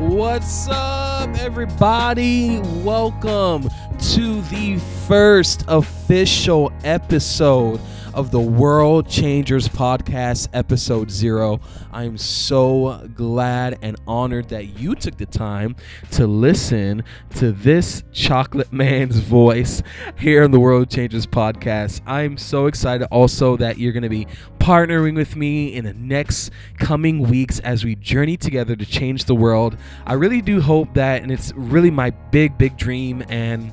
What's up, everybody? Welcome to the first official episode of the World Changers Podcast, episode zero. I'm so glad and honored that you took the time to listen to this chocolate man's voice here on the World Changers Podcast. I'm so excited also that you're going to be partnering with me in the next coming weeks as we journey together to change the world. I really do hope that, and it's really my big, big dream and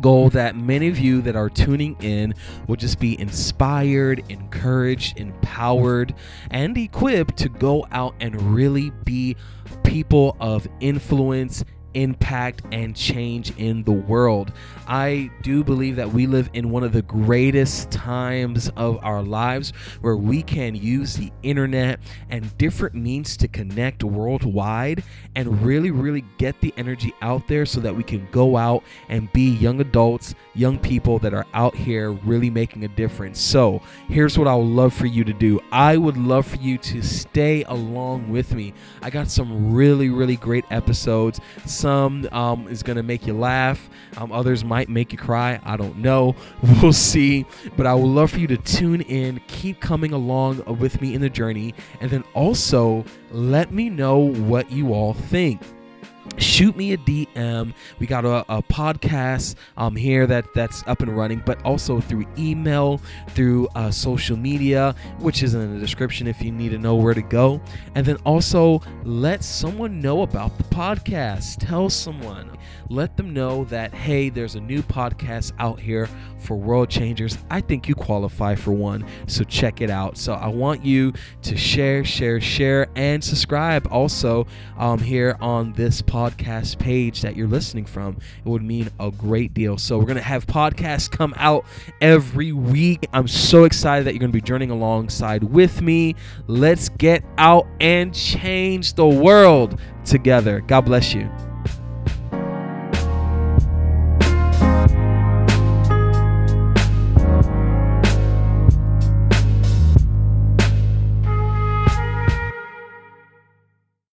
goal that many of you that are tuning in will just be inspired, encouraged, empowered, and equipped to go out and really be people of influence impact and change in the world. I do believe that we live in one of the greatest times of our lives where we can use the internet and different means to connect worldwide and really, really get the energy out there so that we can go out and be young adults, young people that are out here really making a difference. So, here's what I would love for you to do I would love for you to stay along with me. I got some really, really great episodes. Some um, is going to make you laugh, um, others might make you cry. I don't know. We'll see. But I would love for you to tune in, keep coming along with me in the journey, and then also let me know what you all think shoot me a DM. We got a, a podcast um, here that that's up and running, but also through email, through uh, social media, which is in the description if you need to know where to go. And then also let someone know about the podcast. Tell someone. Let them know that hey, there's a new podcast out here for world changers. I think you qualify for one, so check it out. So I want you to share, share, share, and subscribe. Also, um, here on this podcast podcast page that you're listening from. It would mean a great deal. So we're going to have podcasts come out every week. I'm so excited that you're going to be journeying alongside with me. Let's get out and change the world together. God bless you.